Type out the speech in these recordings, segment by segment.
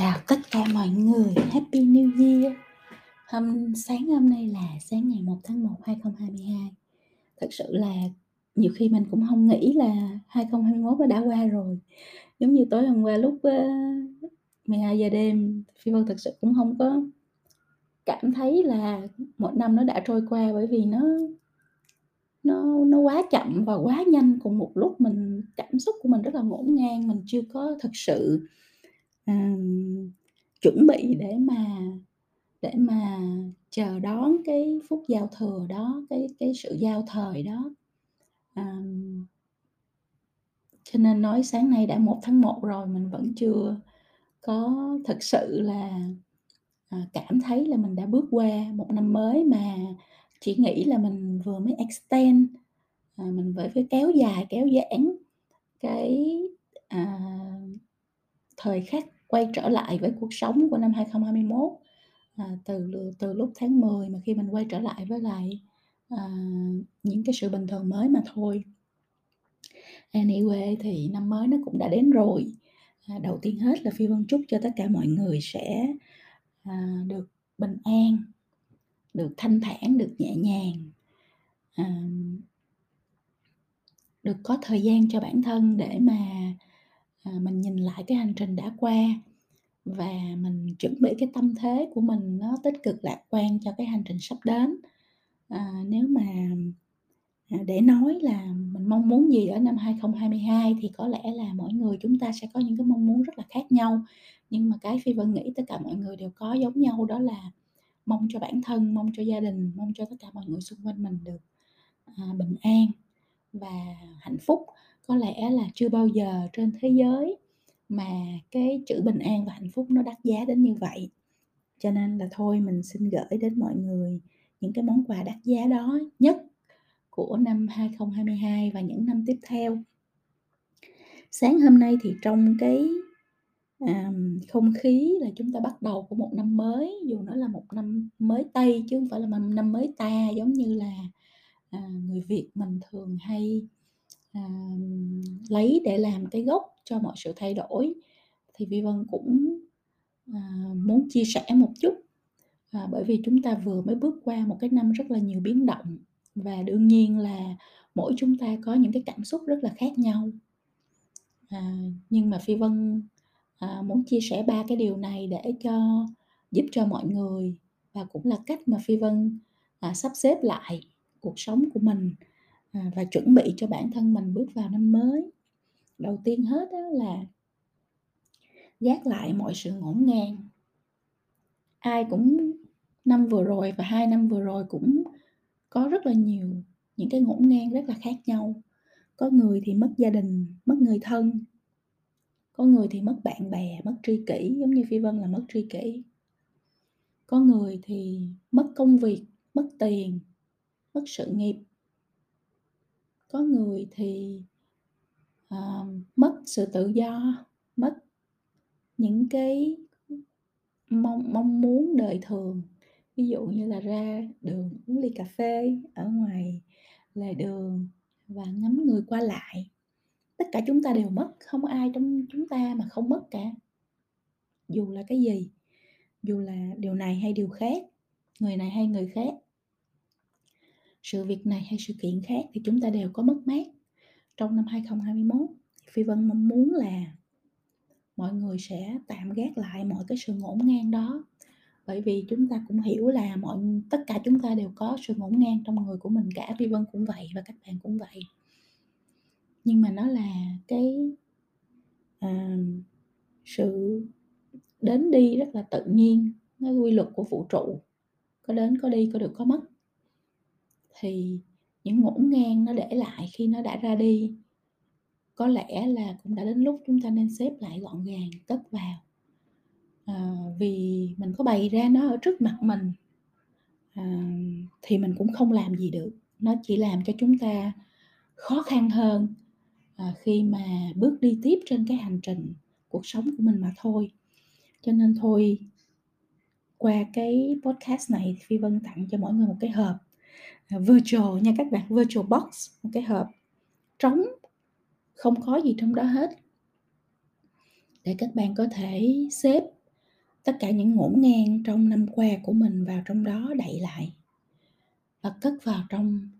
Chào tất cả mọi người, Happy New Year. Hôm sáng hôm nay là sáng ngày 1 tháng 1 2022. Thật sự là nhiều khi mình cũng không nghĩ là 2021 nó đã qua rồi. Giống như tối hôm qua lúc ờ, uh, 12 giờ đêm, Phi Vân thật sự cũng không có cảm thấy là một năm nó đã trôi qua bởi vì nó nó nó quá chậm và quá nhanh cùng một lúc mình cảm xúc của mình rất là ngổn ngang mình chưa có thực sự chuẩn bị để mà để mà chờ đón cái phút giao thừa đó cái cái sự giao thời đó. À, cho nên nói sáng nay đã 1 tháng 1 rồi mình vẫn chưa có thực sự là à, cảm thấy là mình đã bước qua một năm mới mà chỉ nghĩ là mình vừa mới extend à, mình phải phải kéo dài kéo giãn cái à, thời khắc quay trở lại với cuộc sống của năm 2021 à, từ từ lúc tháng 10 mà khi mình quay trở lại với lại à, những cái sự bình thường mới mà thôi. Anyway thì năm mới nó cũng đã đến rồi. À, đầu tiên hết là phi vân chúc cho tất cả mọi người sẽ à, được bình an được thanh thản được nhẹ nhàng à, được có thời gian cho bản thân để mà à, mình nhìn lại cái hành trình đã qua và mình chuẩn bị cái tâm thế của mình nó tích cực lạc quan cho cái hành trình sắp đến. À, nếu mà à, để nói là mình mong muốn gì ở năm 2022 thì có lẽ là mỗi người chúng ta sẽ có những cái mong muốn rất là khác nhau. Nhưng mà cái phi vân nghĩ tất cả mọi người đều có giống nhau đó là mong cho bản thân mong cho gia đình mong cho tất cả mọi người xung quanh mình được à, bình an và hạnh phúc có lẽ là chưa bao giờ trên thế giới mà cái chữ bình an và hạnh phúc nó đắt giá đến như vậy. Cho nên là thôi mình xin gửi đến mọi người những cái món quà đắt giá đó nhất của năm 2022 và những năm tiếp theo. Sáng hôm nay thì trong cái um, không khí là chúng ta bắt đầu của một năm mới dù nó là một năm mới tây chứ không phải là một năm mới ta giống như là à, người việt mình thường hay à, lấy để làm cái gốc cho mọi sự thay đổi. Thì vi vân cũng à, muốn chia sẻ một chút. À, bởi vì chúng ta vừa mới bước qua một cái năm rất là nhiều biến động và đương nhiên là mỗi chúng ta có những cái cảm xúc rất là khác nhau. À, nhưng mà phi vân à, muốn chia sẻ ba cái điều này để cho giúp cho mọi người và cũng là cách mà phi vân à, sắp xếp lại cuộc sống của mình. À, và chuẩn bị cho bản thân mình bước vào năm mới. Đầu tiên hết đó là gác lại mọi sự ngổn ngang. Ai cũng năm vừa rồi và hai năm vừa rồi cũng có rất là nhiều những cái ngổn ngang rất là khác nhau. Có người thì mất gia đình, mất người thân. Có người thì mất bạn bè, mất tri kỷ, giống như phi vân là mất tri kỷ. Có người thì mất công việc, mất tiền, mất sự nghiệp có người thì uh, mất sự tự do mất những cái mong mong muốn đời thường. Ví dụ như là ra đường uống ly cà phê ở ngoài lề đường và ngắm người qua lại tất cả chúng ta đều mất không ai trong chúng ta mà không mất cả. Dù là cái gì dù là điều này hay điều khác người này hay người khác sự việc này hay sự kiện khác thì chúng ta đều có mất mát. Trong năm 2021 Phi Vân mong muốn là mọi người sẽ tạm gác lại mọi cái sự ngổn ngang đó. Bởi vì chúng ta cũng hiểu là mọi tất cả chúng ta đều có sự ngổn ngang trong người của mình cả Phi Vân cũng vậy và các bạn cũng vậy. Nhưng mà nó là cái à, sự đến đi rất là tự nhiên nó quy luật của vũ trụ. Có đến có đi có được có mất thì những ngổn ngang nó để lại khi nó đã ra đi. Có lẽ là cũng đã đến lúc chúng ta nên xếp lại gọn gàng cất vào. À, vì mình có bày ra nó ở trước mặt mình à, thì mình cũng không làm gì được. Nó chỉ làm cho chúng ta khó khăn hơn à, khi mà bước đi tiếp trên cái hành trình cuộc sống của mình mà thôi. Cho nên thôi qua cái podcast này phi vân tặng cho mọi người một cái hộp virtual nha các bạn virtual box một cái hộp trống không có gì trong đó hết. Để các bạn có thể xếp tất cả những ngổn ngang trong năm qua của mình vào trong đó đậy lại và cất vào trong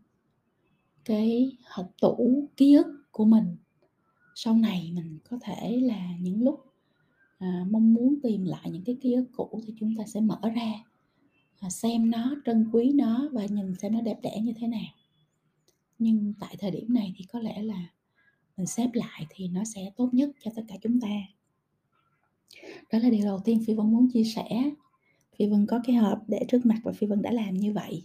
cái học tủ ký ức của mình. Sau này mình có thể là những lúc à, mong muốn tìm lại những cái ký ức cũ thì chúng ta sẽ mở ra. Ờ, xem nó trân quý nó và nhìn xem nó đẹp đẽ như thế nào. Nhưng tại thời điểm này thì có lẽ là mình xếp lại thì nó sẽ tốt nhất cho tất cả chúng ta. Đó là điều đầu tiên phi vân muốn chia sẻ. Phi vân có cái hộp để trước mặt và phi vân đã làm như vậy.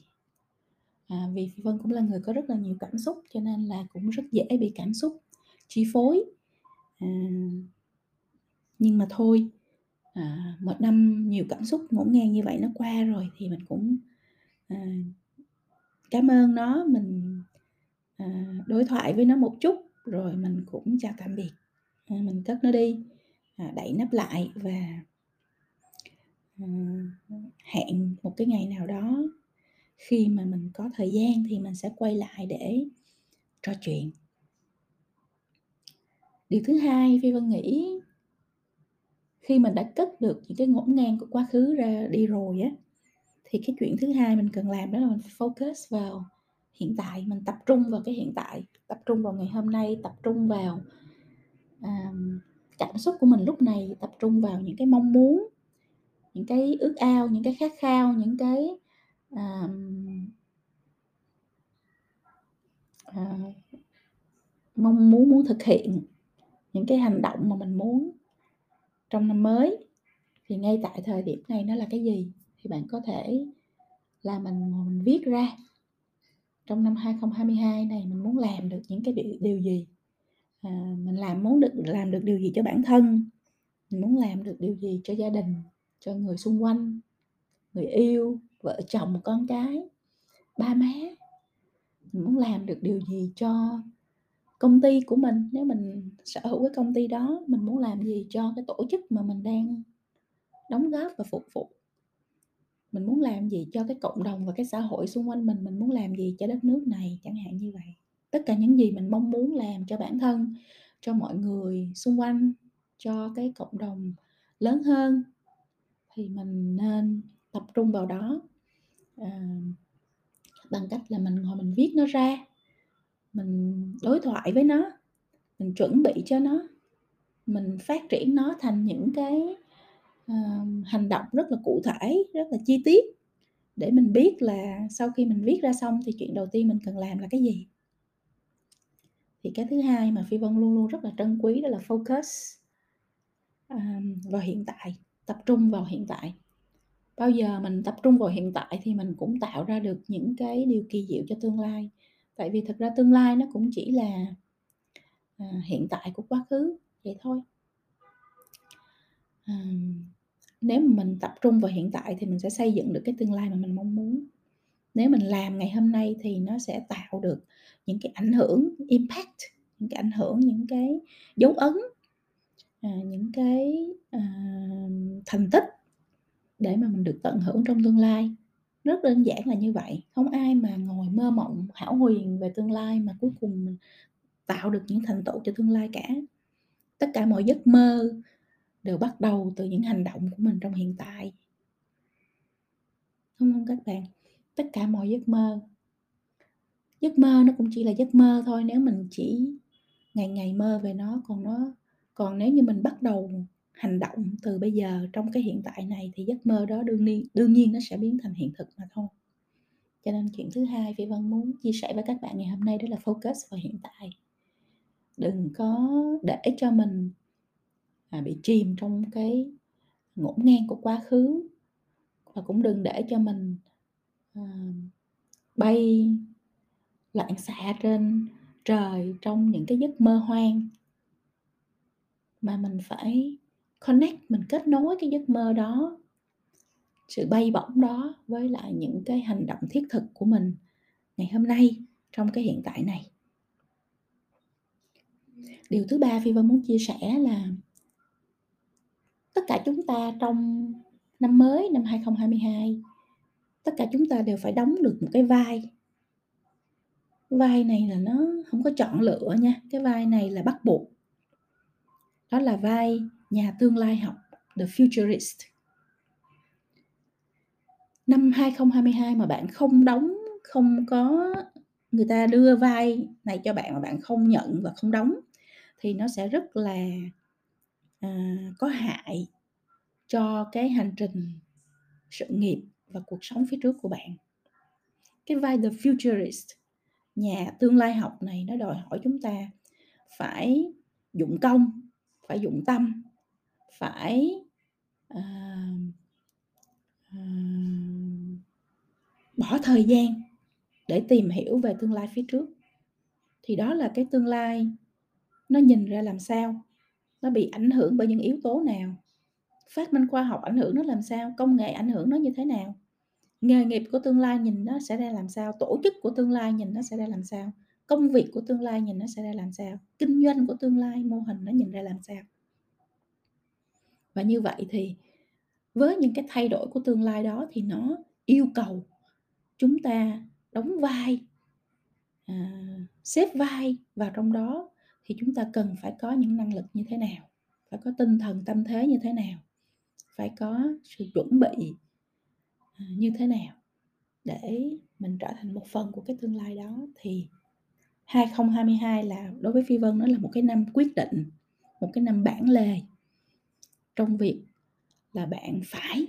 À, vì phi vân cũng là người có rất là nhiều cảm xúc cho nên là cũng rất dễ bị cảm xúc chi phối. À, nhưng mà thôi à, một năm nhiều cảm xúc ngổn ngang như vậy nó qua rồi thì mình cũng à, cảm ơn nó mình à, đối thoại với nó một chút rồi mình cũng chào tạm biệt. À, mình cất nó đi à, đậy nắp lại và à, hẹn một cái ngày nào đó khi mà mình có thời gian thì mình sẽ quay lại để trò chuyện. Điều thứ hai phi vân nghĩ khi mình đã cất được những cái ngổn ngang của quá khứ ra đi rồi á thì cái chuyện thứ hai mình cần làm đó là mình focus vào hiện tại mình tập trung vào cái hiện tại tập trung vào ngày hôm nay tập trung vào um, cảm xúc của mình lúc này tập trung vào những cái mong muốn những cái ước ao những cái khát khao những cái um, uh, mong muốn muốn thực hiện những cái hành động mà mình muốn trong năm mới. Thì ngay tại thời điểm này nó là cái gì? Thì bạn có thể là mình ngồi mình viết ra. Trong năm 2022 này mình muốn làm được những cái điều, điều gì? À, mình làm muốn được làm được điều gì cho bản thân? Mình muốn làm được điều gì cho gia đình cho người xung quanh người yêu vợ chồng con cái ba má? Mình muốn làm được điều gì cho công ty của mình. Nếu mình sở hữu cái công ty đó mình muốn làm gì cho cái tổ chức mà mình đang đóng góp và phục vụ? Mình muốn làm gì cho cái cộng đồng và cái xã hội xung quanh mình? Mình muốn làm gì cho đất nước này? Chẳng hạn như vậy. Tất cả những gì mình mong muốn làm cho bản thân cho mọi người xung quanh cho cái cộng đồng lớn hơn thì mình nên tập trung vào đó. À, bằng cách là mình ngồi mình viết nó ra mình đối thoại với nó mình chuẩn bị cho nó mình phát triển nó thành những cái uh, hành động rất là cụ thể rất là chi tiết để mình biết là sau khi mình viết ra xong thì chuyện đầu tiên mình cần làm là cái gì. Thì cái thứ hai mà phi vân luôn luôn rất là trân quý đó là focus um, vào hiện tại tập trung vào hiện tại. Bao giờ mình tập trung vào hiện tại thì mình cũng tạo ra được những cái điều kỳ diệu cho tương lai tại vì thực ra tương lai nó cũng chỉ là à, hiện tại của quá khứ vậy thôi. À, nếu mà mình tập trung vào hiện tại thì mình sẽ xây dựng được cái tương lai mà mình mong muốn. Nếu mình làm ngày hôm nay thì nó sẽ tạo được những cái ảnh hưởng impact những cái ảnh hưởng những cái dấu ấn à, những cái à, thành tích để mà mình được tận hưởng trong tương lai rất đơn giản là như vậy. Không ai mà ngồi mơ mộng, hảo huyền về tương lai mà cuối cùng mình tạo được những thành tựu cho tương lai cả. Tất cả mọi giấc mơ đều bắt đầu từ những hành động của mình trong hiện tại. Đúng không các bạn? Tất cả mọi giấc mơ. Giấc mơ nó cũng chỉ là giấc mơ thôi, nếu mình chỉ ngày ngày mơ về nó, còn nó, còn nếu như mình bắt đầu hành động từ bây giờ trong cái hiện tại này thì giấc mơ đó đương nhiên đương nhiên nó sẽ biến thành hiện thực mà thôi. Cho nên chuyện thứ hai phi vân muốn chia sẻ với các bạn ngày hôm nay đó là focus vào hiện tại. Đừng có để cho mình à, bị chìm trong cái ngổn ngang của quá khứ. Và cũng đừng để cho mình à, bay loạn xạ trên trời trong những cái giấc mơ hoang mà mình phải connect, mình kết nối cái giấc mơ đó, sự bay bổng đó với lại những cái hành động thiết thực của mình ngày hôm nay trong cái hiện tại này. Điều thứ ba phi vân muốn chia sẻ là tất cả chúng ta trong năm mới, năm 2022 tất cả chúng ta đều phải đóng được một cái vai. Vai này là nó không có chọn lựa nha, cái vai này là bắt buộc. Đó là vai nhà tương lai học the futurist năm 2022 mà bạn không đóng, không có người ta đưa vai này cho bạn mà bạn không nhận và không đóng thì nó sẽ rất là, à, có hại cho cái hành trình sự nghiệp và cuộc sống phía trước của bạn. Cái vai The Futurist, nhà tương lai học này nó đòi hỏi chúng ta phải dụng công, phải dụng tâm, phải, à, à, bỏ thời gian để tìm hiểu về tương lai phía trước. Thì đó là cái tương lai nó nhìn ra làm sao, nó bị ảnh hưởng bởi những yếu tố nào, phát minh khoa học ảnh hưởng nó làm sao, công nghệ ảnh hưởng nó như thế nào, nghề nghiệp của tương lai nhìn nó sẽ ra làm sao, tổ chức của tương lai nhìn nó sẽ ra làm sao, công việc của tương lai nhìn nó sẽ ra làm sao, kinh doanh của tương lai, mô hình nó nhìn ra làm sao. Và như vậy thì với những cái thay đổi của tương lai đó thì nó yêu cầu chúng ta đóng vai, à, xếp vai vào trong đó thì chúng ta cần phải có những năng lực như thế nào, phải có tinh thần tâm thế như thế nào, phải có sự chuẩn bị à, như thế nào để mình trở thành một phần của cái tương lai đó. Thì 2022 là đối với Phi Vân nó là một cái năm quyết định, một cái năm bản lề trong việc là bạn phải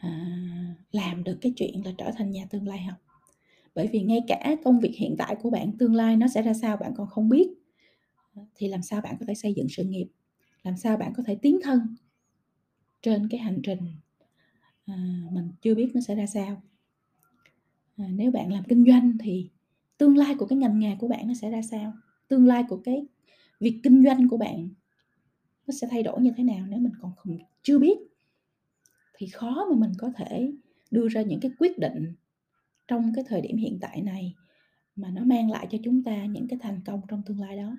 à, làm được cái chuyện là trở thành nhà tương lai học. Bởi vì ngay cả công việc hiện tại của bạn tương lai nó sẽ ra sao bạn còn không biết. Thì làm sao bạn có thể xây dựng sự nghiệp? Làm sao bạn có thể tiến thân trên cái hành trình à, mình chưa biết nó sẽ ra sao? À, nếu bạn làm kinh doanh thì tương lai của cái ngành nghề của bạn nó sẽ ra sao? Tương lai của cái việc kinh doanh của bạn nó sẽ thay đổi như thế nào nếu mình còn không, chưa biết. Thì khó mà mình có thể đưa ra những cái quyết định trong cái thời điểm hiện tại này mà nó mang lại cho chúng ta những cái thành công trong tương lai đó.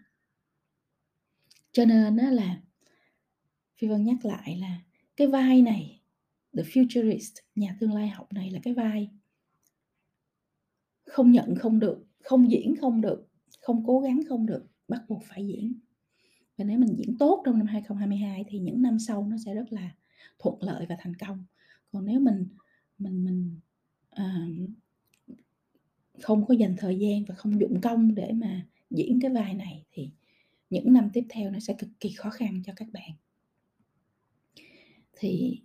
Cho nên đó là phi vân nhắc lại là cái vai này, the futurist, nhà tương lai học này là cái vai không nhận không được, không diễn không được, không cố gắng không được, bắt buộc phải diễn và nếu mình diễn tốt trong năm 2022 thì những năm sau nó sẽ rất là thuận lợi và thành công. Còn nếu mình mình mình à, không có dành thời gian và không dụng công để mà diễn cái vai này thì những năm tiếp theo nó sẽ cực kỳ khó khăn cho các bạn. Thì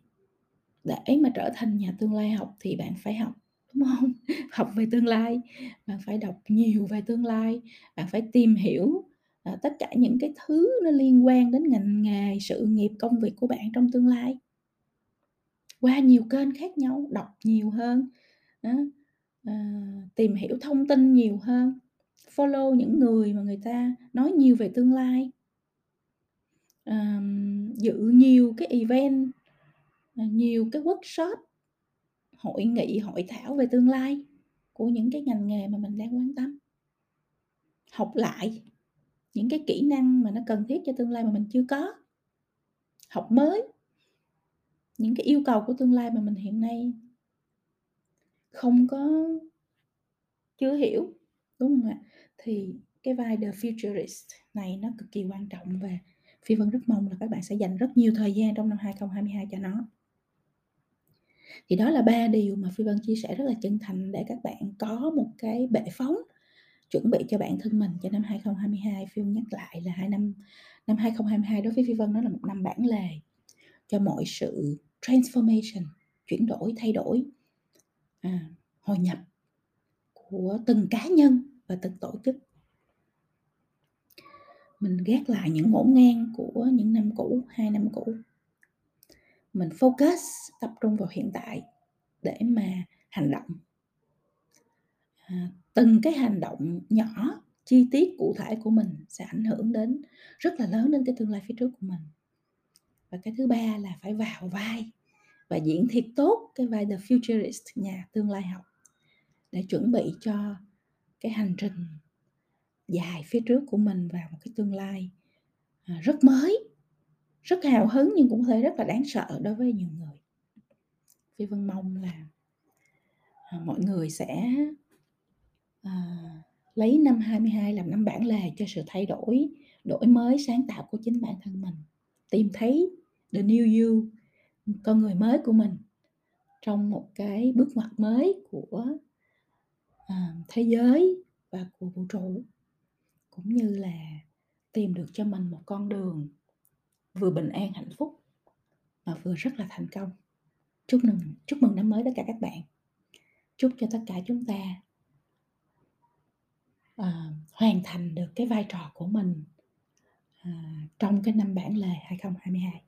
để mà trở thành nhà tương lai học thì bạn phải học đúng không? Học về tương lai bạn phải đọc nhiều về tương lai bạn phải tìm hiểu à, tất cả những cái thứ nó liên quan đến ngành nghề sự nghiệp công việc của bạn trong tương lai. Qua nhiều kênh khác nhau đọc nhiều hơn à, À, tìm hiểu thông tin nhiều hơn follow những người mà người ta nói nhiều về tương lai. À, dự nhiều cái event ờ, nhiều cái workshop hội nghị hội thảo về tương lai của những cái ngành nghề mà mình đang quan tâm. Học lại những cái kỹ năng mà nó cần thiết cho tương lai mà mình chưa có. Học mới. Những cái yêu cầu của tương lai mà mình hiện nay không có, chưa hiểu, đúng không ạ? Thì cái vai the futurist này nó cực kỳ quan trọng và phi vân rất mong là các bạn sẽ dành rất nhiều thời gian trong năm 2022 cho nó. Thì đó là ba điều mà phi vân chia sẻ rất là chân thành để các bạn có một cái bệ phóng chuẩn bị cho bản thân mình cho năm 2022 Phi nhắc lại là hai năm năm 2022 đối với Phi Vân nó là một năm bản lề cho mọi sự transformation chuyển đổi thay đổi à, hồi nhập của từng cá nhân và từng tổ chức. Mình gác lại những ngổn ngang của những năm cũ hai năm cũ. Mình focus tập trung vào hiện tại để mà hành động. À, từng cái hành động nhỏ, chi tiết cụ thể của mình sẽ ảnh hưởng đến, rất là lớn đến cái tương lai phía trước của mình. Và cái thứ ba là phải vào vai và diễn thiệt tốt cái vai the futurist nhà tương lai học để chuẩn bị cho cái hành trình dài phía trước của mình vào một cái tương lai à, rất mới, rất hào hứng nhưng cũng có thể rất là đáng sợ đối với nhiều người. Phi vân mong là à, mọi người sẽ à, lấy năm 22 làm năm bản lề cho sự thay đổi đổi mới sáng tạo của chính bản thân mình tìm thấy the new you con người mới của mình trong một cái bước ngoặt mới của, à, thế giới và của vũ trụ, cũng như là tìm được cho mình một con đường vừa bình an, hạnh phúc mà vừa rất là thành công. Chúc mừng chúc mừng năm mới tất cả các bạn. Chúc cho tất cả chúng ta Ờ, hoàn thành được cái vai trò của mình, à, trong cái năm Bản Lề 2022.